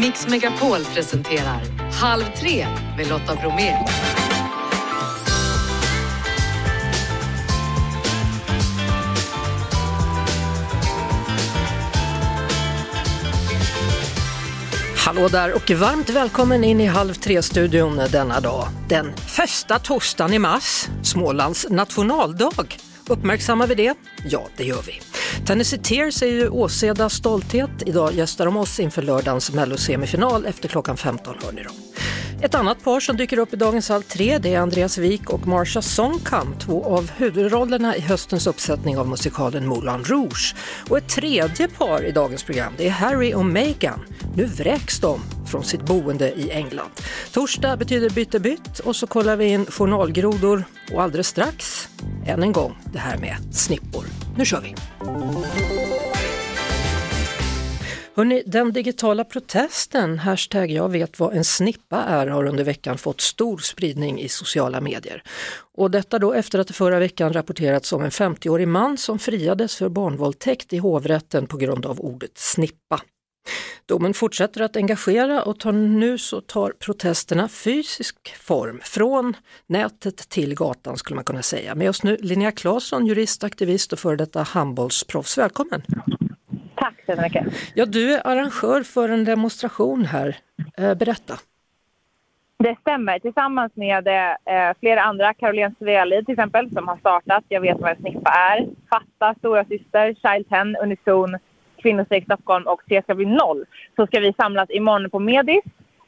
Mix Megapol presenterar Halv tre med Lotta Bromé. Hallå där och varmt välkommen in i Halv tre-studion denna dag. Den första torsdagen i mars, Smålands nationaldag. Uppmärksammar vi det? Ja, det gör vi. Tennessee Tears är ju Åsedas stolthet. Idag gästar de oss inför lördagens mellosemifinal efter klockan 15 hör ni dem. Ett annat par som dyker upp i dagens Halv tre det är Andreas Wik och Marsha Songkamp, två av huvudrollerna i höstens uppsättning av musikalen Moulin Rouge. Och ett tredje par i dagens program det är Harry och Meghan. Nu vräks de från sitt boende i England. Torsdag betyder byte bytt och så kollar vi in journalgrodor och alldeles strax, än en gång, det här med snippor. Nu kör vi! Hörrni, den digitala protesten, hashtag jag vet vad en snippa är, har under veckan fått stor spridning i sociala medier. Och detta då efter att det förra veckan rapporterats om en 50-årig man som friades för barnvåldtäkt i hovrätten på grund av ordet snippa. Domen fortsätter att engagera och tar nu så tar protesterna fysisk form från nätet till gatan skulle man kunna säga. Med oss nu Linnea Claesson, jurist, aktivist och före detta handbollsproffs. Välkommen! Mycket. Ja, du är arrangör för en demonstration här. Eh, berätta. Det stämmer. Tillsammans med eh, flera andra, Caroline Sveli till exempel, som har startat Jag vet vad en snippa är, Fatta, Stora Syster, Child 10, Unison, Kvinnostreck Stockholm och C ska bli noll. Så ska vi samlas imorgon på Medis.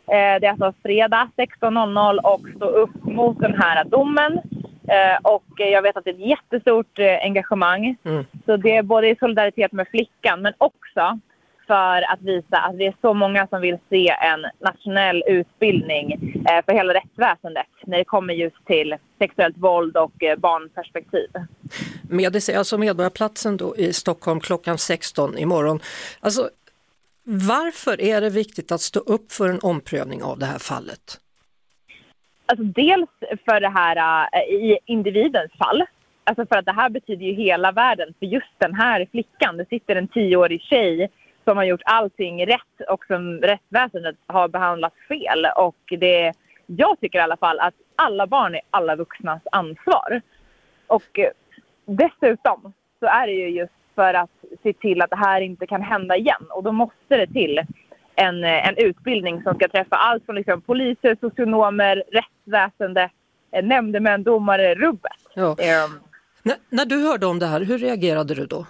Eh, det är alltså fredag 16.00 och stå upp mot den här domen. Eh, och jag vet att det är ett jättestort eh, engagemang. Mm. Så det är både i solidaritet med flickan men också för att visa att det är så många som vill se en nationell utbildning eh, för hela rättsväsendet när det kommer just till sexuellt våld och barnperspektiv. Medis är alltså Medborgarplatsen då i Stockholm klockan 16 imorgon. Alltså, varför är det viktigt att stå upp för en omprövning av det här fallet? Alltså dels för det här äh, i individens fall. Alltså för att det här betyder ju hela världen för just den här flickan. Det sitter en tioårig tjej som har gjort allting rätt och som rättsväsendet har behandlat fel. Och det, jag tycker i alla fall att alla barn är alla vuxnas ansvar. Och äh, dessutom så är det ju just för att se till att det här inte kan hända igen. Och då måste det till en, en utbildning som ska träffa allt från liksom poliser, socionomer, rättsväsende, eh, nämndemän, domare, rubbet. Ja. Um, när, när, du hörde om det här, hur reagerade du då?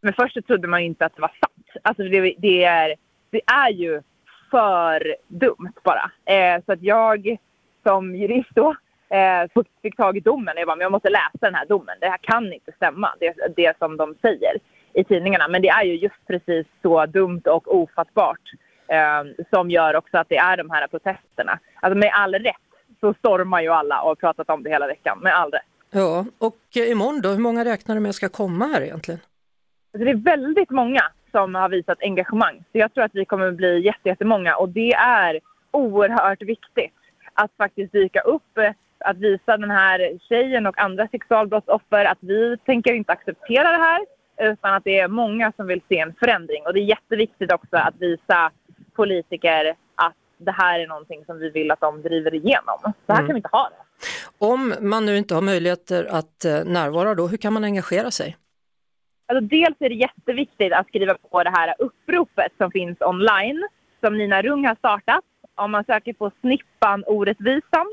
Men först så trodde man inte att det var sant. Alltså det, det, är, det är ju för dumt bara. Eh, så att jag som jurist då eh, fick tag i domen. Jag bara, men jag måste läsa den här domen. Det här kan inte stämma, det, det som de säger i tidningarna. Men det är ju just precis så dumt och ofattbart eh, som gör också att det är de här protesterna. Alltså med all rätt så stormar ju alla och har pratat om det hela veckan, med all rätt. Ja, och imorgon då, hur många räknar du med ska komma här egentligen? Alltså det är väldigt många som har visat engagemang. Så jag tror att vi kommer bli jättemånga och det är oerhört viktigt att faktiskt dyka upp, att visa den här tjejen och andra sexualbrottsoffer att vi tänker inte acceptera det här utan att det är många som vill se en förändring. Och det är jätteviktigt också att visa politiker att det här är någonting som vi vill att de driver igenom. Så här mm. kan vi inte ha det. Om man nu inte har möjligheter att eh, närvara då, hur kan man engagera sig? Alltså dels är det jätteviktigt att skriva på det här uppropet som finns online som Nina Rung har startat. Om man söker på snippan orättvisan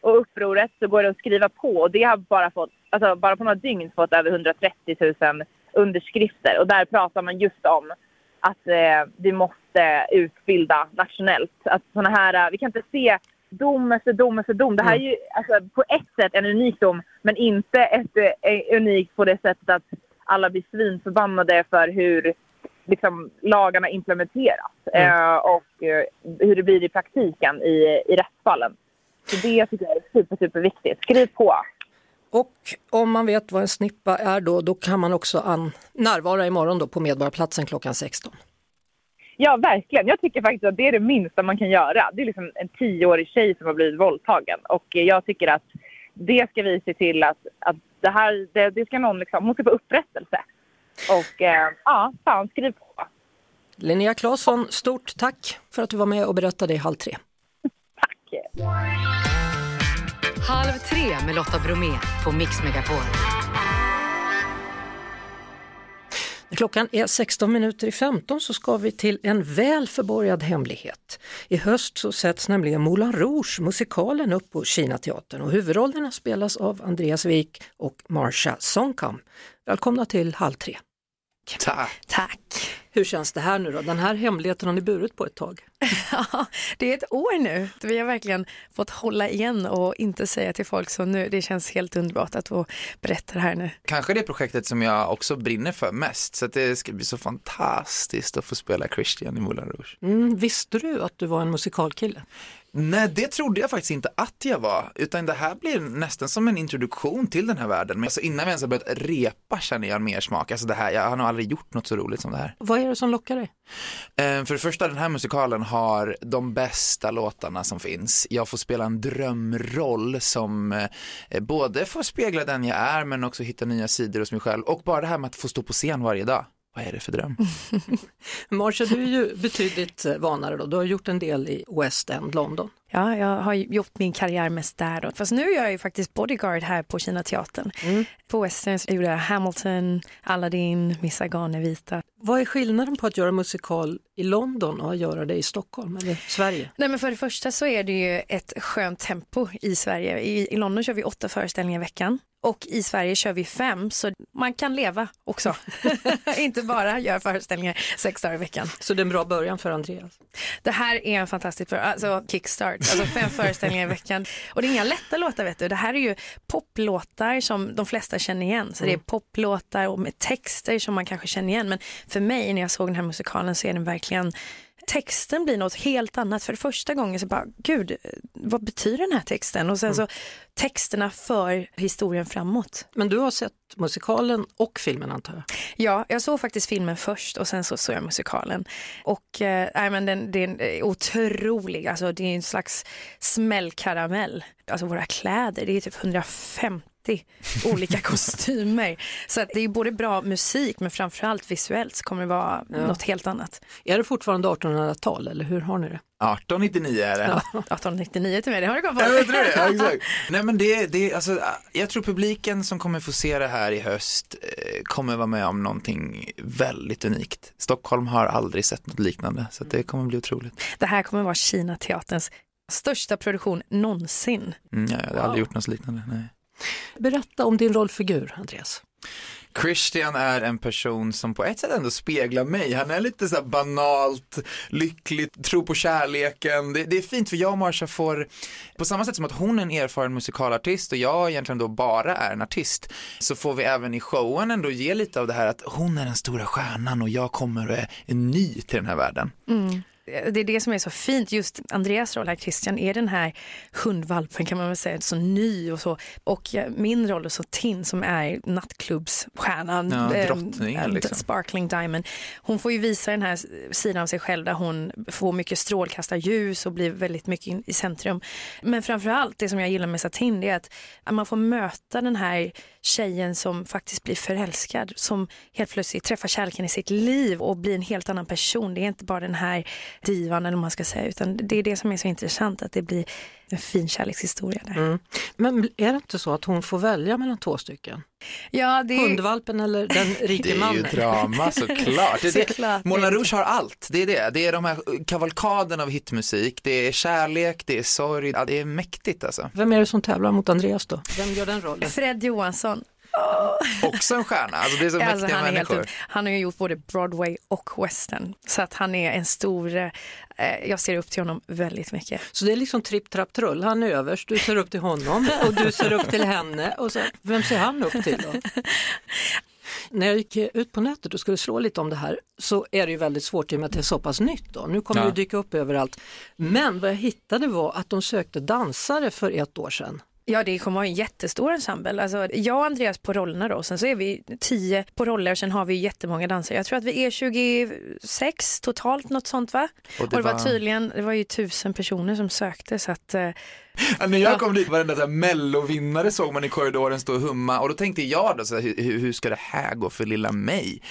och upproret så går det att skriva på och det har bara fått, alltså bara på några dygn fått över 130 000 underskrifter och där pratar man just om att eh, vi måste utbilda nationellt. Att såna här, vi kan inte se dom efter dom efter dom. Det här är ju alltså, på ett sätt en unik dom men inte ett, eh, unikt på det sättet att alla blir svinförbannade för hur liksom, lagarna implementeras mm. eh, och eh, hur det blir i praktiken i, i rättsfallen. Så det tycker jag är super, super viktigt. Skriv på! Och om man vet vad en snippa är då, då kan man också an- närvara imorgon då på Medborgarplatsen klockan 16. Ja, verkligen. Jag tycker faktiskt att det är det minsta man kan göra. Det är liksom en tioårig tjej som har blivit våldtagen och jag tycker att det ska vi se till att, att det här, det, det ska någon liksom, hon ska få upprättelse. Och eh, ja, fan skriv på. Linnea Claesson, stort tack för att du var med och berättade i Halv tre. Tack. Halv tre med Lotta Bromé på Mix Megapol. När klockan är 16 minuter i 15 så ska vi till en väl förborgad hemlighet. I höst så sätts nämligen Moulin Rouge, musikalen, upp på Kinateatern och huvudrollerna spelas av Andreas Wik och Marsha Songkam. Välkomna till Halv tre. Tack. Tack. Hur känns det här nu då? Den här hemligheten har ni burit på ett tag. Ja, det är ett år nu. Vi har verkligen fått hålla igen och inte säga till folk så nu. Det känns helt underbart att få berätta det här nu. Kanske det projektet som jag också brinner för mest, så att det ska bli så fantastiskt att få spela Christian i Moulin Rouge. Mm, visste du att du var en musikalkille? Nej, det trodde jag faktiskt inte att jag var, utan det här blir nästan som en introduktion till den här världen. Men alltså innan vi ens har börjat repa känner jag mer smak. Alltså det här, jag har nog aldrig gjort något så roligt som det här. Vad är det som lockar dig? Eh, För det första, den här musikalen har de bästa låtarna som finns. Jag får spela en drömroll som eh, både får spegla den jag är men också hitta nya sidor hos mig själv. Och bara det här med att få stå på scen varje dag. Vad är det för dröm? Marsha, du är ju betydligt vanare då. Du har gjort en del i West End, London. Ja, jag har gjort min karriär mest där då. Fast nu är jag ju faktiskt bodyguard här på Kina teatern. På Western så gjorde jag Hamilton, Aladdin, Missa Garnevita. Vad är skillnaden på att göra musikal i London och att göra det i Stockholm eller Sverige? Nej men för det första så är det ju ett skönt tempo i Sverige. I, I London kör vi åtta föreställningar i veckan. Och i Sverige kör vi fem, så man kan leva också. Inte bara göra föreställningar sex dagar i veckan. Så det är en bra början för Andreas. Det här är en fantastisk början, alltså kickstart, alltså fem föreställningar i veckan. Och det är inga lätta låtar vet du, det här är ju poplåtar som de flesta känner igen. Så det är poplåtar och med texter som man kanske känner igen. Men för mig när jag såg den här musikalen så är den verkligen Texten blir något helt annat. För första gången så bara, gud, vad betyder den här texten? Och sen så texterna för historien framåt. Men du har sett musikalen och filmen antar jag? Ja, jag såg faktiskt filmen först och sen så såg jag musikalen. Och eh, nej, men den, den är otrolig, alltså det är en slags smällkaramell. Alltså våra kläder, det är typ 150 olika kostymer. Så att det är både bra musik men framförallt visuellt så kommer det vara något helt annat. Är det fortfarande 1800-tal eller hur har ni det? 1899 är det. 1899 till mig, det har du koll på. Ja, jag tror det. Ja, exakt. Nej men det, det, alltså, jag tror publiken som kommer få se det här i höst eh, kommer vara med om någonting väldigt unikt. Stockholm har aldrig sett något liknande så att det kommer bli otroligt. Det här kommer vara Kina teaterns största produktion någonsin. Mm, ja, jag har aldrig gjort något liknande. Nej. Berätta om din rollfigur, Andreas. Christian är en person som på ett sätt ändå speglar mig. Han är lite så här banalt, lycklig, tror på kärleken. Det, det är fint för jag och Marsha får, på samma sätt som att hon är en erfaren musikalartist och jag egentligen då bara är en artist, så får vi även i showen ändå ge lite av det här att hon är den stora stjärnan och jag kommer och är, ny till den här världen. Det är det som är så fint, just Andreas roll här, Christian, är den här hundvalpen kan man väl säga, så ny och så. Och min roll är så Tin som är nattklubbsstjärnan, Ja, eh, drottningen, eh, liksom. Sparkling Diamond. Hon får ju visa den här sidan av sig själv där hon får mycket strålkastarljus och blir väldigt mycket i centrum. Men framförallt det som jag gillar med Satin det är att att man får möta den här tjejen som faktiskt blir förälskad, som helt plötsligt träffar kärleken i sitt liv och blir en helt annan person. Det är inte bara den här divan eller vad man ska säga, utan det är det som är så intressant, att det blir en fin kärlekshistoria där. Mm. Men är det inte så att hon får välja mellan två stycken? Ja, det är... Hundvalpen eller den Det rike är ju mannen? drama såklart. Det är det. Såklart. Moulin Rouge har allt, det är det. Det är de här kavalkaden av hitmusik, det är kärlek, det är sorg, ja, det är mäktigt alltså. Vem är det som tävlar mot Andreas då? Vem gör den rollen? Fred Johansson, Också en stjärna, alltså det är så alltså, mäktiga han, är helt, människor. ut- han har ju gjort både Broadway och western, så att han är en stor, eh, jag ser upp till honom väldigt mycket. Så det är liksom tripp, trapp, trull. Han är överst, du ser upp till honom och du ser upp till henne. Och så, vem ser han upp till då? När jag gick ut på nätet och skulle slå lite om det här så är det ju väldigt svårt i och med att det är så pass nytt. Då. Nu kommer Ja. det dyka upp överallt. Men vad jag hittade var att de sökte dansare för ett år sedan. Ja, det kommer vara en jättestor ensemble. Alltså, jag och Andreas på rollerna då, sen så är vi tio på roller och sen har vi jättemånga dansare. Jag tror att vi är 26 totalt, något sånt va? Och Och det var tydligen, det var ju tusen personer som sökte så att eh, när jag kom dit, varenda så här mellovinnare såg man i korridoren stå och humma och då tänkte jag då, så här, hur, hur ska det här gå för lilla mig?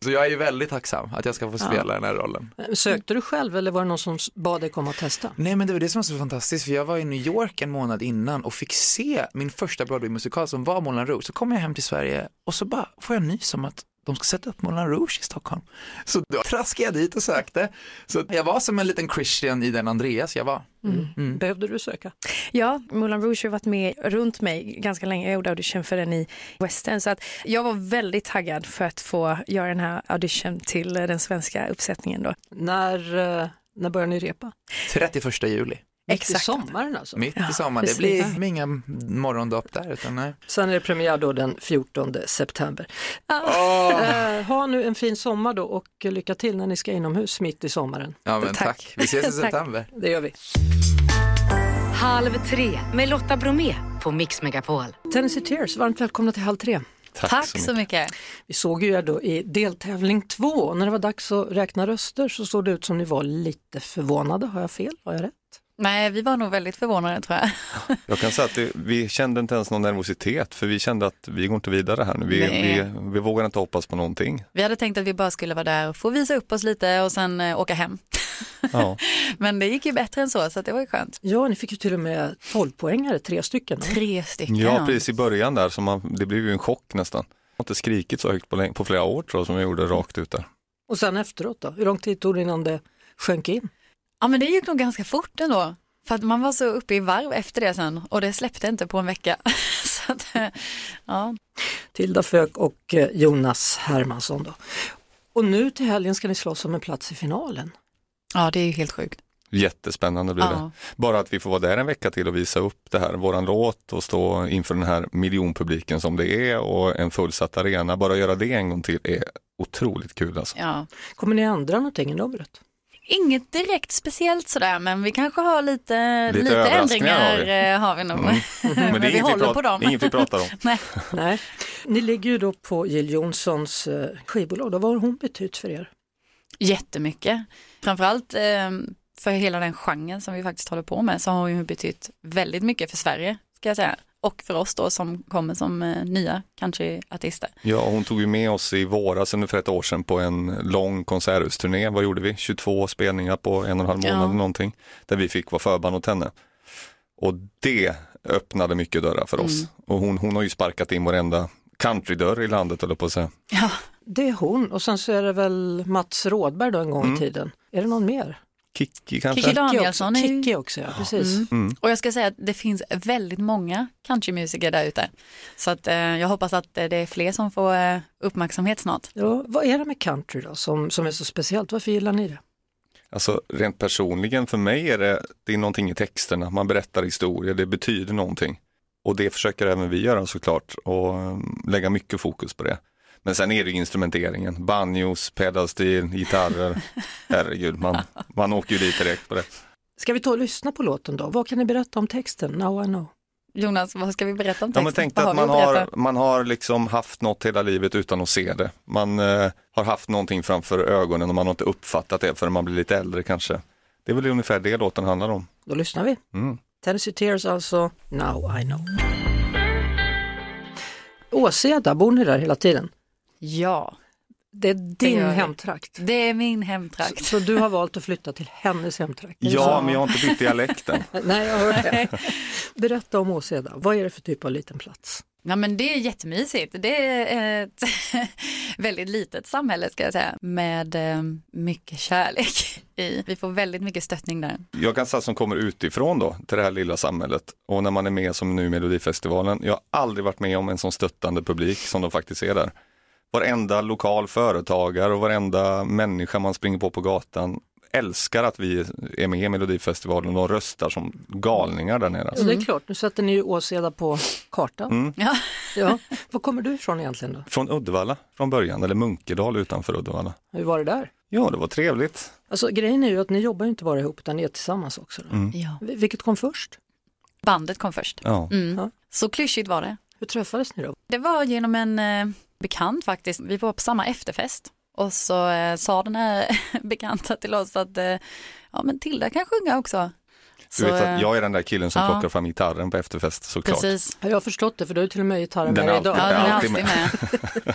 Så jag är ju väldigt tacksam att jag ska få spela den här rollen. Sökte du själv eller var det någon som bad dig komma och testa? Nej men det var det som var så fantastiskt för jag var i New York en månad innan och fick se min första Broadway-musikal som var Moulin Rouge. Så kom jag hem till Sverige och så bara får jag nys om att de ska sätta upp Moulin Rouge i Stockholm. Så då traskade jag dit och sökte. Så jag var som en liten Christian i den Andreas jag var. Mm. Behövde du söka? Ja, Moulin Rouge har varit med runt mig ganska länge. Jag gjorde audition för den i Western. Så att jag var väldigt taggad för att få göra den här audition till den svenska uppsättningen. Då. När, eh, när börjar ni repa? 31 juli. Mitt i Exakt. sommaren alltså? Mitt i sommaren, det precis. blir inga morgondopp där utan nej. Sen är det premiär då den 14 september. Åh! Eh, ha nu en fin sommar då och lycka till när ni ska inomhus mitt i sommaren. Ja men tack. Tack. vi ses i Tack. september. Det gör vi. Halv tre med Lotta Bromé på Mix Megapol. Tennessee Tears, varmt välkomna till Halv tre. Tack, så mycket. Vi såg ju er då i deltävling två när det var dags att räkna röster så såg det ut som ni var lite förvånade. Har jag fel? Har jag rätt? Nej, vi var nog väldigt förvånade tror jag. Jag kan säga att det, vi kände inte ens någon nervositet för vi kände att vi går inte vidare här nu. Vi, vi, vi vågar inte hoppas på någonting. Vi hade tänkt att vi bara skulle vara där och få visa upp oss lite och sen eh, åka hem. Ja. Men det gick ju bättre än så, så att det var ju skönt. Ja, ni fick ju till och med 12 poängare, tre stycken. Tre stycken. ja, precis i början där, så man, det blev ju en chock nästan. Jag har inte skrikit så högt på, på flera år tror jag som jag gjorde rakt ut där. Och sen efteråt då? Hur lång tid tog det innan det sjönk in? Ja, men det gick nog ganska fort ändå. För att man var så uppe i varv efter det sen och det släppte inte på en vecka. så att, ja. Tilda Fök och eh, Jonas Hermansson då. Och nu till helgen ska ni slåss om en plats i finalen. ja, det är ju helt sjukt. Jättespännande blir det. Ja. Bara att vi får vara där en vecka till och visa upp det här, våran låt och stå inför den här miljonpubliken som det är och en fullsatt arena. Bara göra det en gång till är otroligt kul alltså. Ja. Kommer ni ändra någonting i numret? Inget direkt speciellt sådär, men vi kanske har lite, Lite lite, ändringar har eh, har vi nog. Mm. Men vi vi, håller prat- på dem. inget vi pratar om. Nej. Nej. Ni ligger ju då på Jill Johnsons eh, skivbolag. Då. Vad har hon betytt för er? Jättemycket. Framförallt eh, för hela den genren som vi faktiskt håller på med så har hon ju betytt väldigt mycket för Sverige, ska jag säga. Och för oss då som kommer som eh, nya countryartister. Ja, hon tog ju med oss i våras, ungefär ett år sedan, på en lång konserthusturné. Vad gjorde vi? 22 spelningar på en och en halv månad Ja. någonting. Där vi fick vara förband åt henne. Och det öppnade mycket dörrar för oss. Mm. Och hon, hon har ju sparkat in varenda countrydörr i landet, eller på att säga. Ja, Det är hon och sen så är det väl Mats Rådberg då en gång i Mm. tiden. Är det någon mer? Kikki kanske? Kikki Danielsson Kikki också, ja precis. Mm. Mm. och jag ska säga att det finns väldigt många countrymusiker där ute. Så att eh, jag hoppas att eh, det är fler som får eh, uppmärksamhet snart. Ja, vad är det med country då som, som är så speciellt? Varför gillar ni det? Alltså rent personligen för mig är det, det är någonting i texterna, man berättar historier, det betyder någonting. Och det försöker även vi göra såklart och um, lägga mycket fokus på det. Men sen är det ju instrumenteringen, banjos, pedalstil, gitarrer. Herregud, man, man åker ju dit direkt på det. Ska vi ta och lyssna på låten då? Vad kan ni berätta om texten? Now I know. Jonas, vad ska vi berätta om Ja, texten? men tänk Vad dig att man har, man har liksom haft något hela livet utan att se det. Man eh, har haft någonting framför ögonen och man har inte uppfattat det förrän man blir lite äldre kanske. Det är väl ungefär det låten handlar om. Då lyssnar vi. Mm. Tennessee Tears alltså, Now I know. Åseda, bor ni där hela tiden? Ja, Det är din vi. hemtrakt. det är min Så, hemtrakt. så du har valt att flytta till hennes hemtrakt? Det Ja, så? men jag har inte bytt dialekten. Nej, jag hör det. Berätta om Åseda, vad är det för typ av liten plats? Ja men det är jättemysigt. Det är ett väldigt litet samhälle ska jag säga med eh, mycket kärlek i. Vi får väldigt mycket stöttning där. Jag kan säga som kommer utifrån då till det här lilla samhället och när man är med som nu i Melodifestivalen. Jag har aldrig varit med om en sån stöttande publik som de faktiskt är där. Varenda lokal företagare och varenda människa man springer på på gatan älskar att vi är med i Melodifestivalen och röstar som galningar där nere. Och det är klart, nu sätter ni ju Åseda på kartan. Mm. Ja. Ja. Var kommer du ifrån egentligen då? Från Uddevalla från början, eller Munkedal utanför Uddevalla. Hur var det där? Ja, det var trevligt. Alltså grejen är ju att ni jobbar ju inte bara ihop utan ni är tillsammans också. Mm. Ja. Vil- Vilket kom först? Bandet kom först. Ja. Mm. Ja. Så klyschigt var det. Hur träffades ni då? Det var genom en eh, bekant faktiskt. Vi var på samma efterfest och så eh, sa den här bekanta till oss att eh, ja men Tilda kan sjunga också. Du vet att jag är den där killen som ja. plockar fram gitarren på efterfest såklart. Precis. Ja, Jag har förstått det för du har ju till och med gitarren Den med är idag. Ja, alltid- den är alltid med.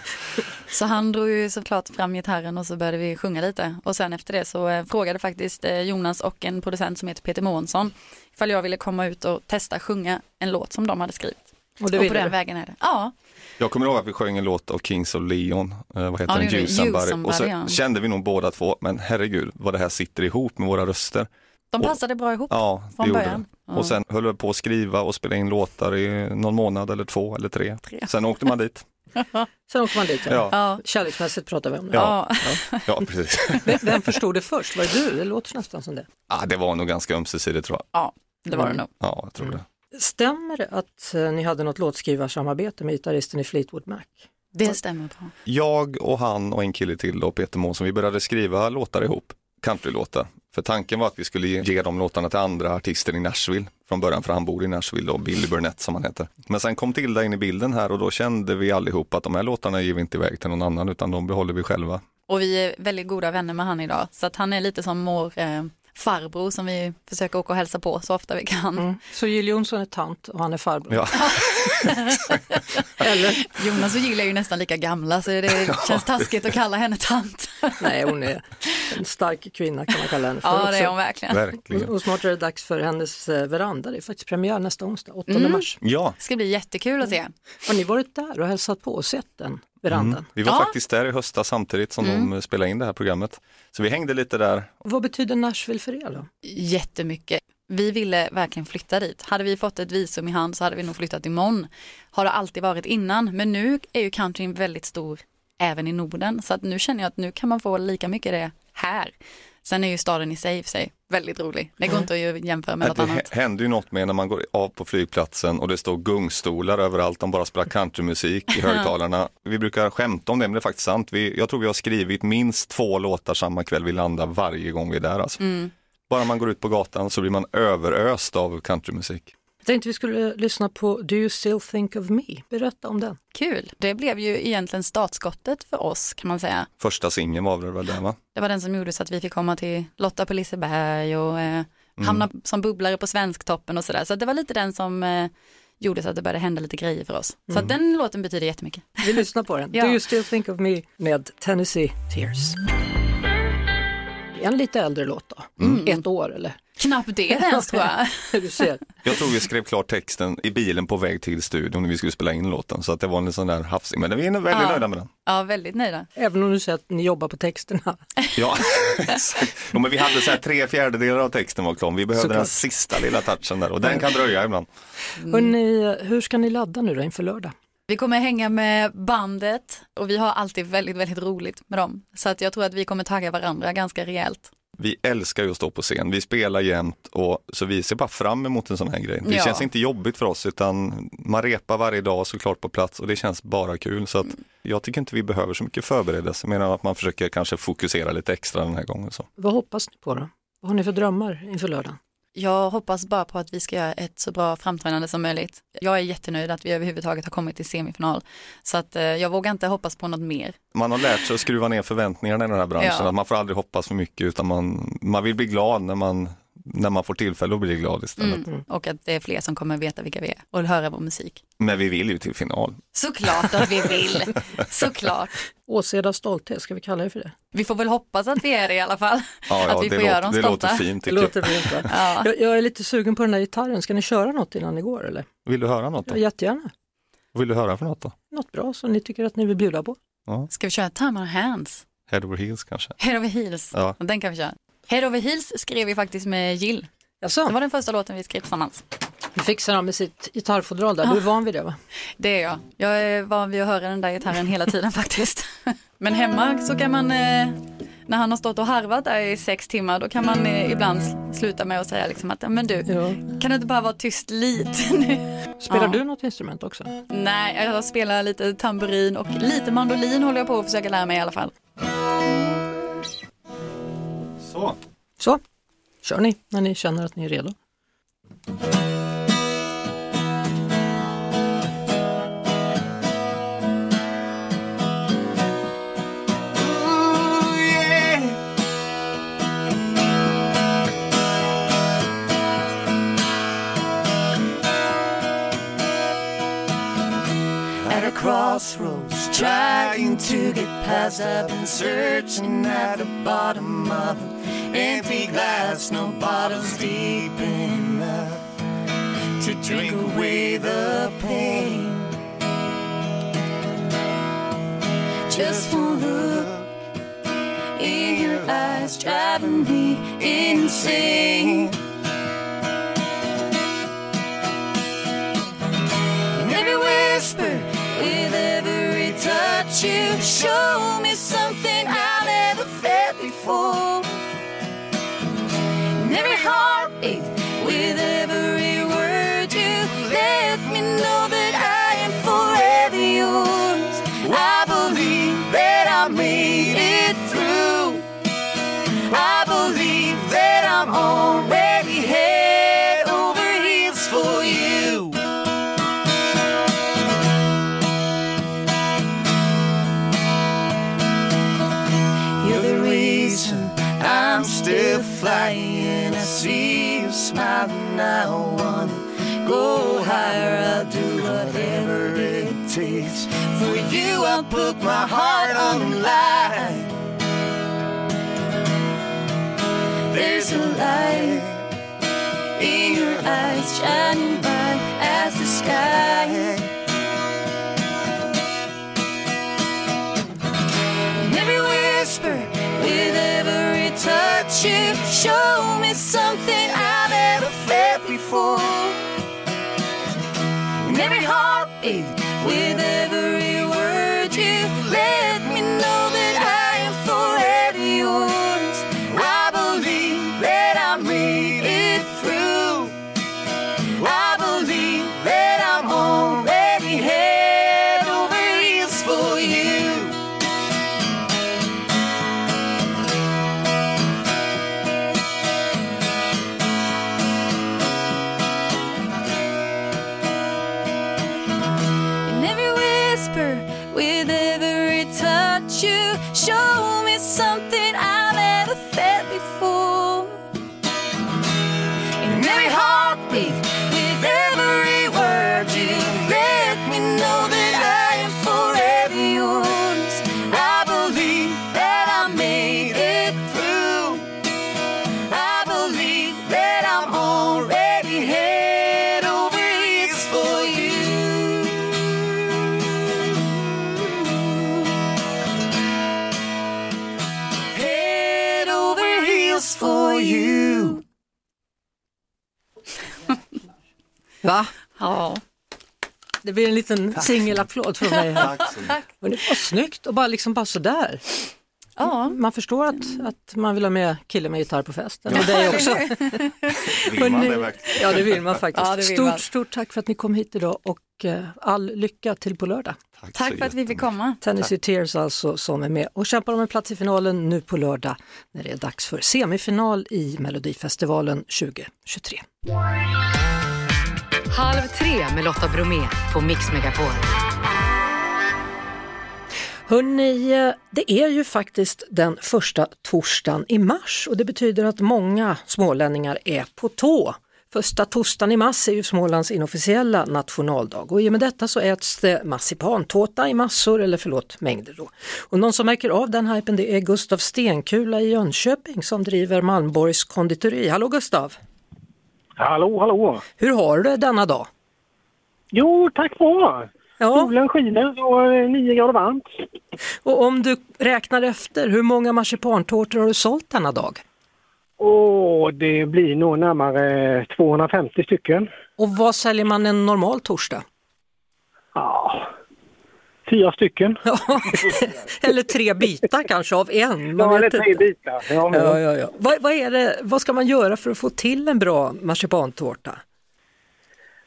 så han drog ju såklart fram gitarren och så började vi sjunga lite. Och sen efter det så eh, frågade faktiskt eh, Jonas och en producent som heter Peter Månsson ifall jag ville komma ut och testa sjunga en låt som de hade skrivit. Och det och på den du. vägen är det. Ja, Jag kommer ihåg att vi sjöng en låt av Kings of Leon, eh, vad heter Ja, den. Somebody. You Och så ja. kände vi nog båda två, men herregud vad det här sitter ihop med våra röster. de Och- passade bra ihop Ja, från början. det. Och sen höll vi på att skriva och spela in låtar i någon månad eller två eller tre. Tre. Sen åkte man dit. Sen åker man dit. Ja. Ja, Ja, Kärleksmässigt pratar vi om det. Ja. ja. ja precis. Vem- Vem förstod det först? Var det du? Det låter nästan som det. Ja, det var nog ganska ömsesidigt tror jag. det var det Mm. nog. Ja, jag tror det. Stämmer det att eh, ni hade något låtskrivarsamarbete med gitarristen i Fleetwood Mac? Det stämmer bra. Jag och han och en kille till då, Peter Månsson, vi började skriva låtar ihop, countrylåtar. För tanken var att vi skulle ge ge de låtarna till andra artister i Nashville från början, för han bor i Nashville då, Billy Burnett som han heter. Men sen kom Tilda in i bilden här och då kände vi allihop att de här låtarna ger vi inte iväg till någon annan utan de behåller vi själva. Och vi är väldigt goda vänner med han idag. Så att han är lite som vår eh, farbror som vi försöker åka och hälsa på så ofta vi kan. Mm. Så Jill Johnson är tant och han är farbror? Ja. Eller? Jonas och Jill är ju nästan lika gamla så det känns taskigt att kalla henne tant. Nej, hon är en stark kvinna kan man kalla henne för Ja det är hon verkligen. Verkligen. Och snart är det dags för hennes eh, veranda. Det är faktiskt premiär nästa onsdag, 8 Mm. mars. Ja, Det ska bli jättekul att se. Har ni varit där och hälsat på och sett den verandan? mm. vi var Ja. faktiskt där i höstas samtidigt som de eh, spelade in det här programmet. Så vi hängde lite där. Och vad betyder Nashville för er då? Jättemycket. Vi ville verkligen flytta dit. Hade vi fått ett visum i hand så hade vi nog flyttat imorgon. Har det alltid varit innan. Men nu är ju countryn väldigt stor även i Norden. Så att nu känner jag att nu kan man få lika mycket det här. Sen är ju staden i sig, i sig väldigt rolig. Det går inte att jämföra med något det annat. hä- händer ju något med när man går av på flygplatsen och det står gungstolar överallt, de bara spelar countrymusik i högtalarna. Vi brukar skämta om det, men det är faktiskt sant. Vi, jag tror vi har skrivit minst två låtar samma kväll vi landar varje gång vi är där. Alltså. Mm. Bara man går ut på gatan så blir man överöst av countrymusik. Jag tänkte vi skulle lyssna på Do you still think of me? Berätta om den. Kul. Det blev ju egentligen startskottet för oss kan man säga. Första singeln var det väl där va? Det var den som gjorde så att vi fick komma till Lotta på Liseberg och eh, hamna som bubblare på Svensktoppen och sådär. Så det var lite den som eh, gjorde så att det började hända lite grejer för oss. Så att den låten betyder jättemycket. Vi lyssnar på den. Ja. Do you still think of me med Tennessee Tears. En lite äldre låt då. Ett år eller Knappt det ens tror jag. du ser. Jag tror vi skrev klart texten i bilen på väg till studion när vi skulle spela in låten. Så att det var en sån där hafsig, men vi är väldigt Ja. nöjda med den. Ja, väldigt nöjda. Även om du säger att ni jobbar på texterna. Ja, exakt. Jo, men vi hade så här tre fjärdedelar av texten var klar. Vi behövde Såklart. den sista lilla touchen där och den kan dröja ibland. Hörrni, hur ska ni ladda nu då inför lördag? Vi kommer hänga med bandet och vi har alltid väldigt, väldigt roligt med dem. Så att jag tror att vi kommer tagga varandra ganska rejält. Vi älskar ju att stå på scen, vi spelar jämt och så vi ser bara fram emot en sån här grej. Det Ja. känns inte jobbigt för oss utan man repar varje dag såklart på plats och det känns bara kul. Så att jag tycker inte vi behöver så mycket förberedelse, mer än att man försöker kanske fokusera lite extra den här gången. Så. Vad hoppas ni på då? Vad har ni för drömmar inför lördagen? Jag hoppas bara på att vi ska göra ett så bra framträdande som möjligt. Jag är jättenöjd att vi överhuvudtaget har kommit till semifinal. Så att eh, jag vågar inte hoppas på något mer. Man har lärt sig att skruva ner förväntningarna i den här branschen, Ja. att man får aldrig hoppas för mycket utan man, man vill bli glad när man, när man får tillfälle att bli glad istället. Mm. Och att det är fler som kommer veta vilka vi är och höra vår musik. Men vi vill ju till final. Såklart att vi vill. Såklart. Åseda stolthet, ska vi kalla det för det? Vi får väl hoppas att vi är det i alla fall. Ja, ja att vi får göra låter, dem det stolta. låter fint Det låter fint? Ja. jag, jag är lite sugen på den där gitarren, ska ni köra något innan ni går eller? Vill du höra något Ja, då? jättegärna. Vad vill du höra för något då? Något bra som ni tycker att ni vill bjuda på. Ska vi köra Time on Hands? Head over heels kanske? Head over heels. Ja. Den kan vi köra. Head over heels skrev vi faktiskt med Jill. Jaså, Det var den första låten vi skrev tillsammans. nu fixar han med sitt gitarrfodral där, du är van vid det va? Det är jag. Jag är van vid att höra den där gitarren hela tiden faktiskt. Men hemma så kan man, eh, när han har stått och harvat där i sex timmar, då kan man eh, ibland sl- sluta med att säga liksom att, "Ja, men du, Ja. kan du inte bara vara tyst lite nu? Spelar Ja. du något instrument också? Nej, jag spelar lite tamburin och lite mandolin håller jag på att försöka lära mig i alla fall. Så. Så. Kör ni när ni känner att ni är redo. crossroads, trying to get past. I've been searching at the bottom of a empty glass, no bottles deep enough to drink away the pain. Just one look in your eyes, driving me insane. And every whisper, with every touch, you show I'll put my heart on the line. There's a light in your eyes shining bright as the sky. And every whisper, with every touch, you show me something Va? Ja. Det blir en liten singelapplåd från mig. här. Tack så mycket. Men det var snyggt och bara liksom bara sådär. ja. Man förstår att, att man vill ha med kille med gitarr på festen och dig också. Vill man det verkligen? Ja det vill man faktiskt. Ja, vill stort, man. stort tack för att ni kom hit idag och eh, all lycka till på lördag. Tack så för att vi fick komma. Tennessee Tears alltså som är med och kämpar om en plats i finalen nu på lördag när det är dags för semifinal i Melodifestivalen 2023. Halv tre med Lotta Bromé på Mix Megapol. Hörrni, det är ju faktiskt den första torsdagen i mars och det betyder att många smålänningar är på tå. Första torsdagen i mars är ju Smålands inofficiella nationaldag och i och med detta så äts det marsipantårta i massor, eller förlåt mängder då. Och någon som märker av den hypen det är Gustav Stenkula i Jönköping som driver Malmborgs konditori. Hallå Gustav! Hallå, hallå! Hur har du det denna dag? Jo, tack bra! Ja, Solen skiner och eh, nio grader varmt. och om du räknar efter, hur många marsipantårtor har du sålt denna dag? Och det blir nog närmare 250 stycken. Och vad säljer man en normal torsdag? Ja, fyra stycken. Eller tre bitar kanske av en. Man Ja, eller tre bitar. Ja, Ja, ja, ja. Vad, vad, är det, vad ska man göra för att få till en bra marsipantårta?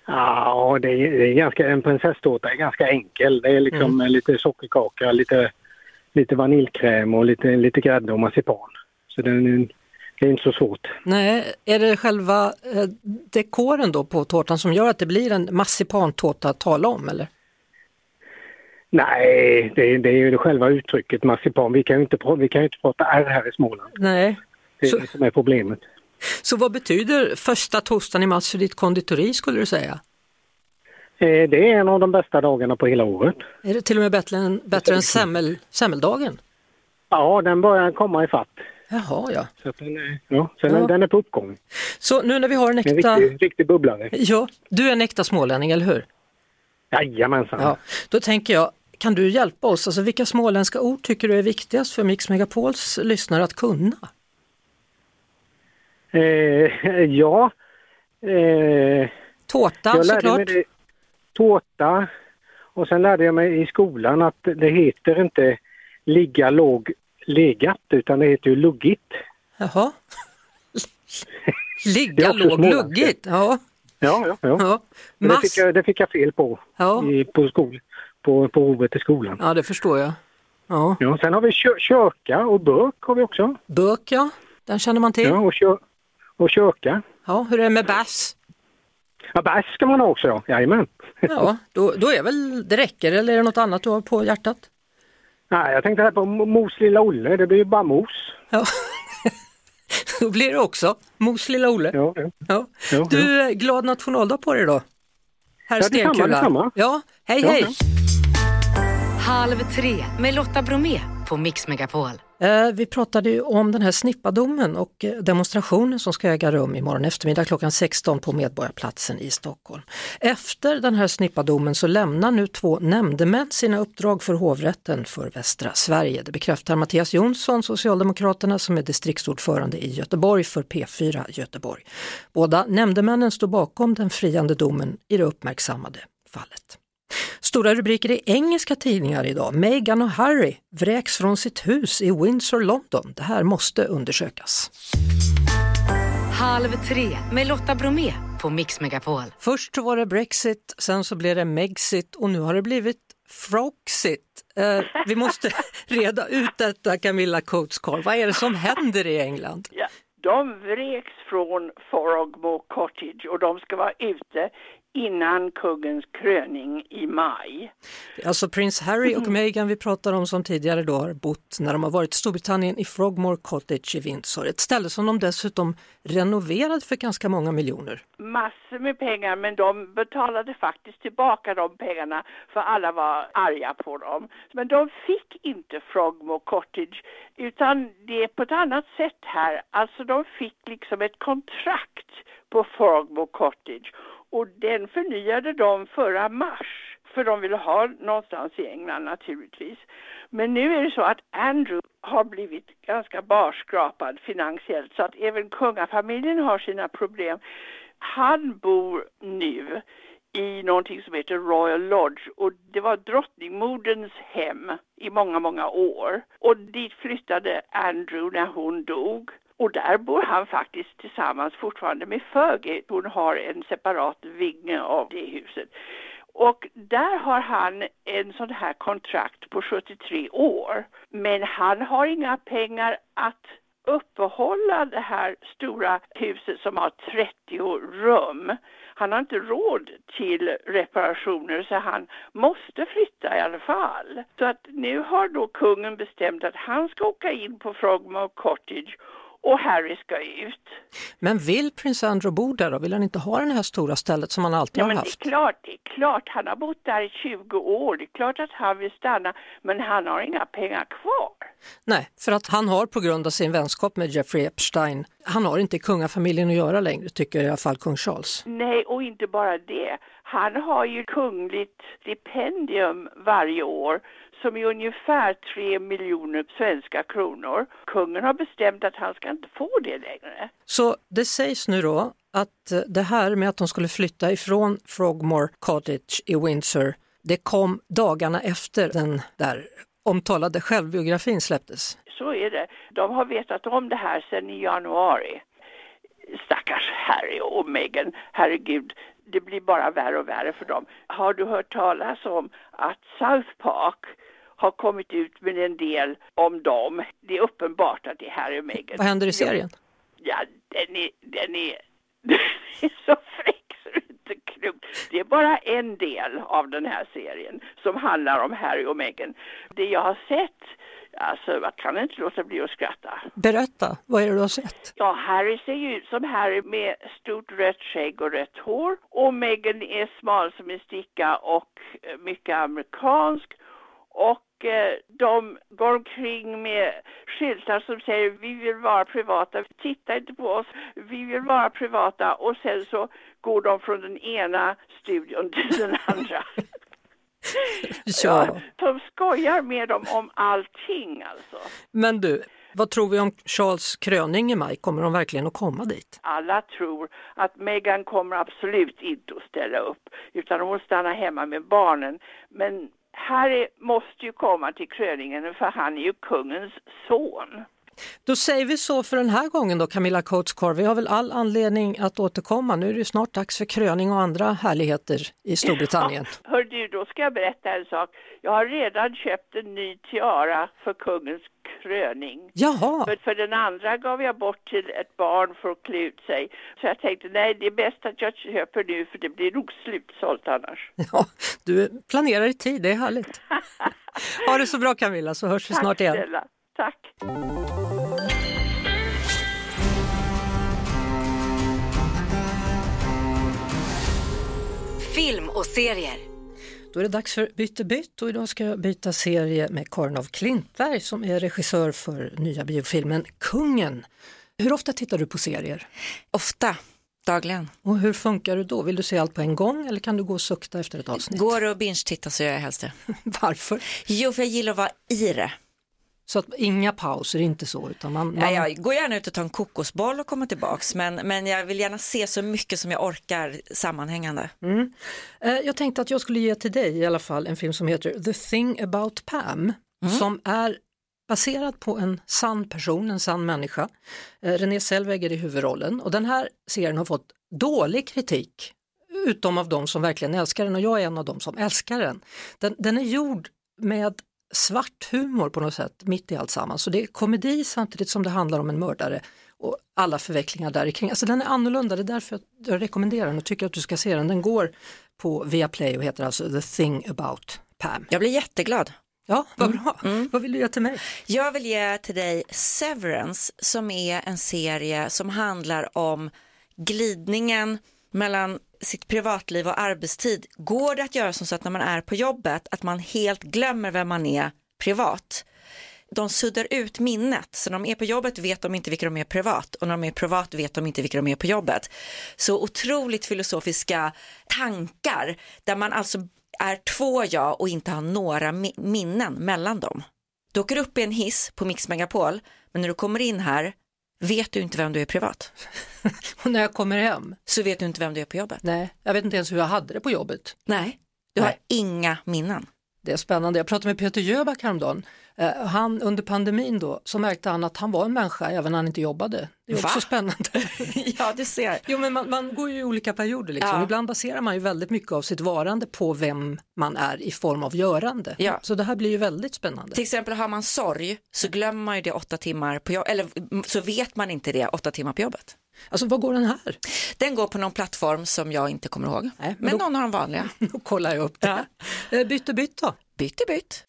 Ja, det är, det är ganska, en prinsesstårta är ganska enkel. Det är liksom lite sockerkaka, lite, lite vaniljkräm och lite, lite grädde och marsipan. Så det är, det är inte så svårt. Nej, är det själva eh, dekoren då på tårtan som gör att det blir en marsipantårta att tala om eller? Nej, det, det är ju det själva uttrycket marsipan. Vi kan ju inte, vi kan inte prata R här i Småland. Nej. Det är Så- det som är problemet. Så vad betyder första torsdagen i mars för ditt konditori skulle du säga? Eh, Det är en av de bästa dagarna på hela året. Är det till och med bättre än, bättre än semmel, semmeldagen? Ja, den börjar komma i fatt. Jaha, ja. Så den, är, ja, så Ja. Den, är på uppgång. Så nu när vi har en En äkta... riktig, riktig bubblare. Ja, du är en äkta smålänning, eller hur? Jajamensan. Ja. Då tänker jag, kan du hjälpa oss? Alltså, vilka småländska ord tycker du är viktigast för Mix Megapols lyssnare att kunna? Eh, ja. Eh, Tårta såklart. det, tårta och sen lärde jag mig i skolan att det heter inte ligga, låg, legat utan det heter ju luggigt. Jaha. Ligga låg luggigt. Ja. Ja, ja, ja. Ja. Men Det, fick jag, det fick jag fel på Ja. i, på, skol, på, på provet i skolan. ja, det förstår jag. Ja. Ja, sen har vi kö, körka och bök har vi också. Bök, ja. Den känner man till. Ja, och, kö, och körka. Ja, hur är det med bärs? Ja, bärs ska man ha också, ja. Jajamän. Ja, då, då är väl det räcker eller är det något annat du har på hjärtat? Nej, jag tänkte här på mo- mos lilla Olle, det blir ju bara mos. Ja. då blir det också mos lilla Olle. Ja, ja. Ja. Ja, Du, glad nationaldag på dig då. Herr Ja, detsamma, Stenkula. detsamma. Ja, hej Ja, hej. Halv tre med Lotta Bromé på Mix Megapol. Eh, vi pratade ju om den här snippadomen och eh, demonstrationen som ska äga rum imorgon eftermiddag klockan 16 på Medborgarplatsen i Stockholm. Efter den här snippadomen så lämnar nu två nämndemän sina uppdrag för hovrätten för västra Sverige. Det bekräftar Mattias Jonsson, Socialdemokraterna, som är distriktsordförande i Göteborg för P4 Göteborg. Båda nämndemännen står bakom den friande domen i det uppmärksammade fallet. Stora rubriker i engelska tidningar idag. Meghan och Harry vräks från sitt hus i Windsor, London. Det här måste undersökas. Halv tre med Lotta Bromé på Mix Megapol. Först så var det Brexit, sen så blev det Megxit och nu har det blivit Froxit. Eh, vi måste reda ut detta Camilla Coatscarl. Vad är det som händer i England? Ja, de vreks från Frogmore Cottage och de ska vara ute innan kungens kröning i maj. Alltså prins Harry och Meghan vi pratade om som tidigare då har bott när de har varit i Storbritannien i Frogmore Cottage i Windsor. Ett ställe som de dessutom renoverade för ganska många miljoner. Massor med pengar men de betalade faktiskt tillbaka de pengarna för alla var arga på dem. Men de fick inte Frogmore Cottage utan det är på ett annat sätt här. Alltså de fick liksom ett kontrakt på Frogmore Cottage och den förnyade de förra mars. För de ville ha någonstans i England naturligtvis. Men nu är det så att Andrew har blivit ganska barskrapad finansiellt så att även kungafamiljen har sina problem. Han bor nu i någonting som heter Royal Lodge och det var drottningmoderns hem i många, många år. Och dit flyttade Andrew när hon dog. Och där bor han faktiskt tillsammans fortfarande med Fergie. Hon har en separat vinge av det huset. Och där har han en sån här kontrakt på 73 år. Men han har inga pengar att uppehålla det här stora huset som har 30 rum. Han har inte råd till reparationer så han måste flytta i alla fall. Så att nu har då kungen bestämt att han ska åka in på Frogmore Cottage och Harry ska ut. Men vill prins Andrew bo där då? Vill han inte ha det här stora stället som han alltid Ja, har men det haft? är klart, det är klart. Han har bott där i 20 år. Det är klart att han vill stanna, men han har inga pengar kvar. Nej, för att han har på grund av sin vänskap med Jeffrey Epstein, han har inte kungafamiljen att göra längre tycker i alla fall kung Charles. Nej, och inte bara det. Han har ju kungligt stipendium varje år som är ungefär 3 miljoner svenska kronor. Kungen har bestämt att han ska inte få det längre. Så det sägs nu då att eh, det här med att de skulle flytta ifrån Frogmore Cottage i Windsor, det kom dagarna efter den där omtalade självbiografin släpptes. Så är det. De har vetat om det här sedan i januari. Stackars Harry och Meghan, herregud, det blir bara värre och värre för dem. Har du hört talas om att South Park har kommit ut med en del om dem? Det är uppenbart att det är Harry och Meghan. Vad händer i serien? Ja, den är, den är, den är så fräck så det är inte klokt. Det är bara en del av den här serien som handlar om Harry och Meghan. Det jag har sett Alltså, jag kan inte låta bli att skratta. Berätta, vad är det du har sett? Ja, Harry ser ju ut som Harry med stort rött skägg och rött hår. Och Meghan är smal som en sticka och eh, mycket amerikansk. Och eh, de går omkring med skyltar som säger vi vill vara privata, titta inte på oss, vi vill vara privata. Och sen så går de från den ena studion till den andra. Ja. De skojar med dem om allting alltså. Men du, vad tror vi om Charles kröning i maj? Kommer de verkligen att komma dit? Alla tror att Meghan kommer absolut inte att ställa upp utan hon stannar hemma med barnen. Men Harry måste ju komma till kröningen för han är ju kungens son. Då säger vi så för den här gången då Camilla Coates Vi har väl all anledning att återkomma. Nu är det snart dags för kröning och andra härligheter i Storbritannien. Ja, hör du, då ska jag berätta en sak. Jag har redan köpt en ny tiara för kungens kröning. Jaha. För, för den andra gav jag bort till ett barn för att klä ut sig. Så jag tänkte, nej det är bäst att jag köper nu för det blir nog slutsålt annars. Ja, du planerar i tid, det är härligt. ha det så bra Camilla så hörs vi Tack snart igen. snälla, tack. Film och serier. Då är det dags för Byte bytt och idag ska jag byta serie med Karin af Klintberg som är regissör för nya biofilmen Kungen. Hur ofta tittar du på serier? Ofta, dagligen. Och hur funkar det då? Vill du se allt på en gång eller kan du gå och sukta efter ett avsnitt? Går det att binge-titta så gör jag helst det. Varför? Jo, för jag gillar att vara i det. Så att inga pauser, inte så utan man... Ja, man... jag går gärna ut och tar en kokosboll och kommer tillbaks men, men jag vill gärna se så mycket som jag orkar sammanhängande. Mm. Eh, Jag tänkte att jag skulle ge till dig i alla fall en film som heter The thing about Pam som är baserad på en sann person, en sann människa. Eh, Renée Zellweger i huvudrollen och den här serien har fått dålig kritik utom av de som verkligen älskar den och jag är en av dem som älskar den. Den, den är gjord med svart humor på något sätt mitt i allt samman. Så det är komedi samtidigt som det handlar om en mördare och alla förvecklingar där kring. Alltså den är annorlunda, det är därför jag rekommenderar den och tycker att du ska se den. Den går på Viaplay och heter alltså The thing about Pam. Jag blir jätteglad. Ja, vad bra. Vad vill du ge till mig? Jag vill ge till dig Severance som är en serie som handlar om glidningen mellan sitt privatliv och arbetstid. Går det att göra som så att när man är på jobbet att man helt glömmer vem man är privat? De suddar ut minnet, så när de är på jobbet vet de inte vilka de är privat och när de är privat vet de inte vilka de är på jobbet. Så otroligt filosofiska tankar där man alltså är två jag och inte har några minnen mellan dem. Du åker upp i en hiss på Mix Megapol, men när du kommer in här vet du inte vem du är privat. Och när jag kommer hem? Så vet du inte vem du är på jobbet. Nej, jag vet inte ens hur jag hade det på jobbet. Nej, du har Nej. inga minnen. Det är spännande. Jag pratade med Peter Jöback häromdagen. Eh, Han, under pandemin då så märkte han att han var en människa även när han inte jobbade. Det är också Va? spännande. ja, du ser. Jo, men man, man går ju i olika perioder. Liksom. Ja. Ibland baserar man ju väldigt mycket av sitt varande på vem man är i form av görande. Ja. Så det här blir ju väldigt spännande. Till exempel har man sorg så glömmer man ju det åtta timmar på jobbet, eller så vet man inte det åtta timmar på jobbet. Alltså vad går den här? Den går på någon plattform som jag inte kommer ihåg, men men då- någon av de vanliga. Då kollar jag upp det. Eh, Bytte bytt då? Bytte bytt.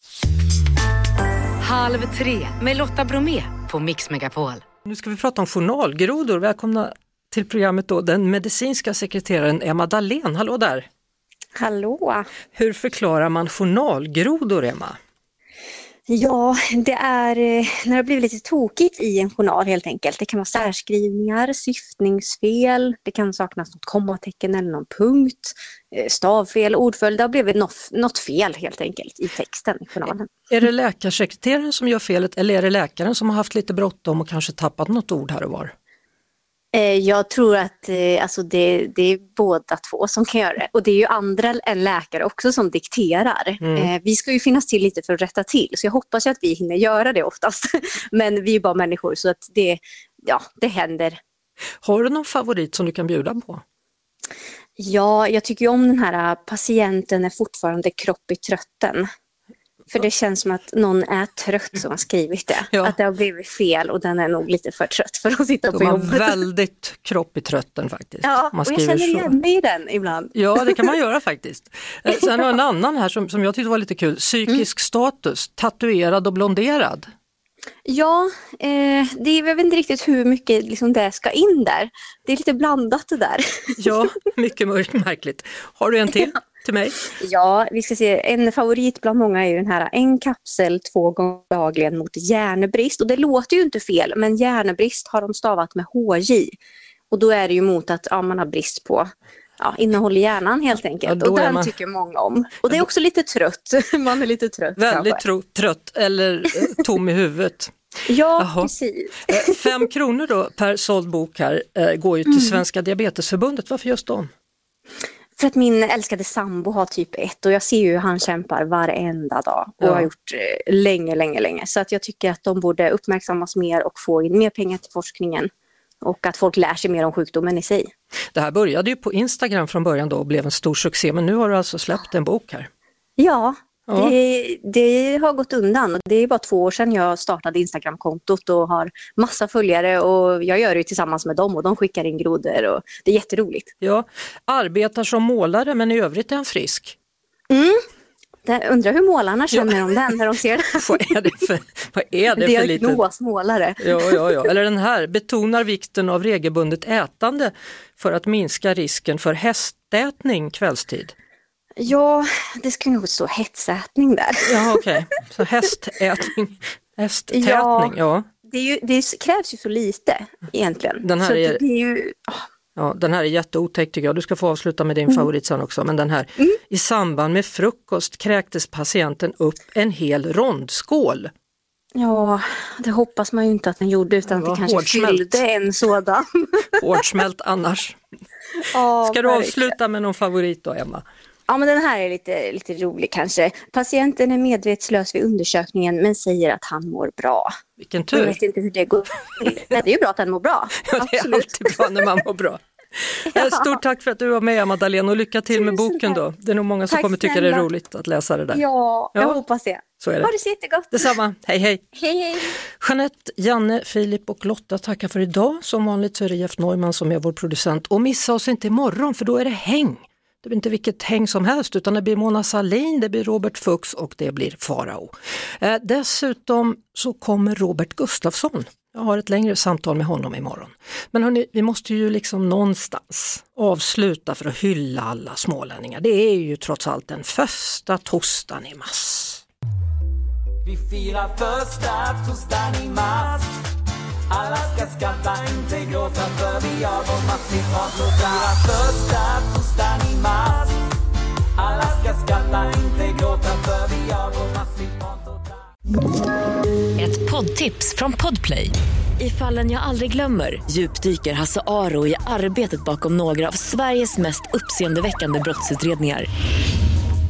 Halv tre med Lotta Bromé på Mix Megapol. Nu ska vi prata om journalgrodor. Välkomna till programmet då den medicinska sekreteraren Emma Dahlén. Hallå där! Hallå! Hur förklarar man journalgrodor, Emma? Ja, det är eh, när det har blivit lite tokigt i en journal helt enkelt. Det kan vara särskrivningar, syftningsfel, det kan saknas något kommatecken eller någon punkt, eh, stavfel, ordföljd. Det har blivit något, något fel helt enkelt i texten i journalen. Är det läkarsekreteraren som gör felet eller är det läkaren som har haft lite bråttom och kanske tappat något ord här och var? Eh, Jag tror att eh, alltså det, det är båda två som kan göra det. Och det är ju andra än läkare också som dikterar. Mm. Eh, Vi ska ju finnas till lite för att rätta till, så jag hoppas att vi hinner göra det oftast. Men vi är bara människor så att det, ja, det händer. Har du någon favorit som du kan bjuda på? Ja, jag tycker ju om den här äh, patienten är fortfarande kropp i trötten. För det känns som att någon är trött som har skrivit det. Ja. Att det har blivit fel och den är nog lite för trött för att sitta på De har jobbet. väldigt kropp i trötten faktiskt. Ja, Man och jag känner igen mig i den ibland. Ja, det kan man göra faktiskt. Eh, Sen har en annan här som, som jag tyckte var lite kul. Psykisk Mm. status, tatuerad och blonderad. Ja, eh, det är, jag vet inte riktigt hur mycket liksom, det ska in där. Det är lite blandat det där. Ja, mycket märkligt. Har du en till till mig? Ja, vi ska se. En favorit bland många är ju den här en kapsel två gånger dagligen mot järnbrist. Och det låter ju inte fel, men järnbrist har de stavat med HJ. Och då är det ju mot att ja, man har brist på ja, innehåll i hjärnan helt enkelt. Ja, och den man- tycker många om. Och det är också lite trött. Man är lite trött Väldigt tro, trött eller eh, tom i huvudet. Ja, Jaha. precis. Eh, Fem kronor då per såld bok här eh, går ju till Mm. Svenska Diabetesförbundet. Varför just dem? För att min älskade sambo har typ 1 och jag ser ju hur han kämpar varenda dag och Ja. har gjort eh, länge, länge, länge. Så att jag tycker att de borde uppmärksammas mer och få in mer pengar till forskningen och att folk lär sig mer om sjukdomen i sig. Det här började ju på Instagram från början då och blev en stor succé men nu har du alltså släppt en bok här. Ja, Ja. Det, det har gått undan. Det är bara två år sedan jag startade Instagramkontot och har massa följare och jag gör det tillsammans med dem och de skickar in grodor och det är jätteroligt. Ja, arbetar som målare men i övrigt är han frisk. Mm. Det, undrar hur målarna känner om den när de ser det. Vad är det för, vad är det för litet? Diagnosmålare. Ja, ja, ja. Eller den här, betonar vikten av regelbundet ätande för att minska risken för hästätning kvällstid. Ja, det ska nog stå hetsätning där. Ja, okej. Så hästätning, hästtätning, Ja. ja. Det, ju, det krävs ju så lite egentligen. Den här så är- det är ju, Ja, den här är jätteotäck tycker jag. Du ska få avsluta med din Mm. favorit sen också. Men den här, i samband med frukost kräktes patienten upp en hel rondskål. ja, det hoppas man ju inte att den gjorde utan Det att det kanske hårdsmält. fyllde en sådan. Hårdsmält annars. Ja, Ska du avsluta med någon favorit då, Emma? Ja, men den här är lite, lite rolig kanske. Patienten är medvetslös vid undersökningen men säger att han mår bra. Vilken Jag tur. vet inte hur det går. Nej, Det är ju bra att den mår bra. Ja, det är alltid bra när man mår bra. Eh, Stort tack för att du var med Dahlén och lycka till med boken då. Det är nog många som Tack kommer tycka det är snälla. roligt att läsa det där. Ja, jag Ja. hoppas det. Så är det. Ha det så jättegott. Detsamma, hej hej! Hej, hej. Jeanette, Janne, Filip och Lotta tackar för idag. Som vanligt så är det Jeff Neumann som är vår producent. Och missa oss inte imorgon för då är det häng. Det blir inte vilket häng som helst utan det blir Mona Sahlin, det blir Robert Fuchs och det blir Farao. Eh, dessutom så kommer Robert Gustafsson. Jag har ett längre samtal med honom imorgon. Men hörni, vi måste ju liksom någonstans avsluta för att hylla alla smålänningar. Det är ju trots allt den första torsdagen i mars. Vi firar första torsdagen i mars alla ska skratta, inte gråta för vi har vår massivprat Vi första torsdagen i mars Alla ska skratta, inte gråta för vi har vår massivprat Ett poddtips från Podplay. I fallen jag aldrig glömmer djupdyker Hasse Aro i arbetet bakom några av Sveriges mest uppseendeväckande brottsutredningar.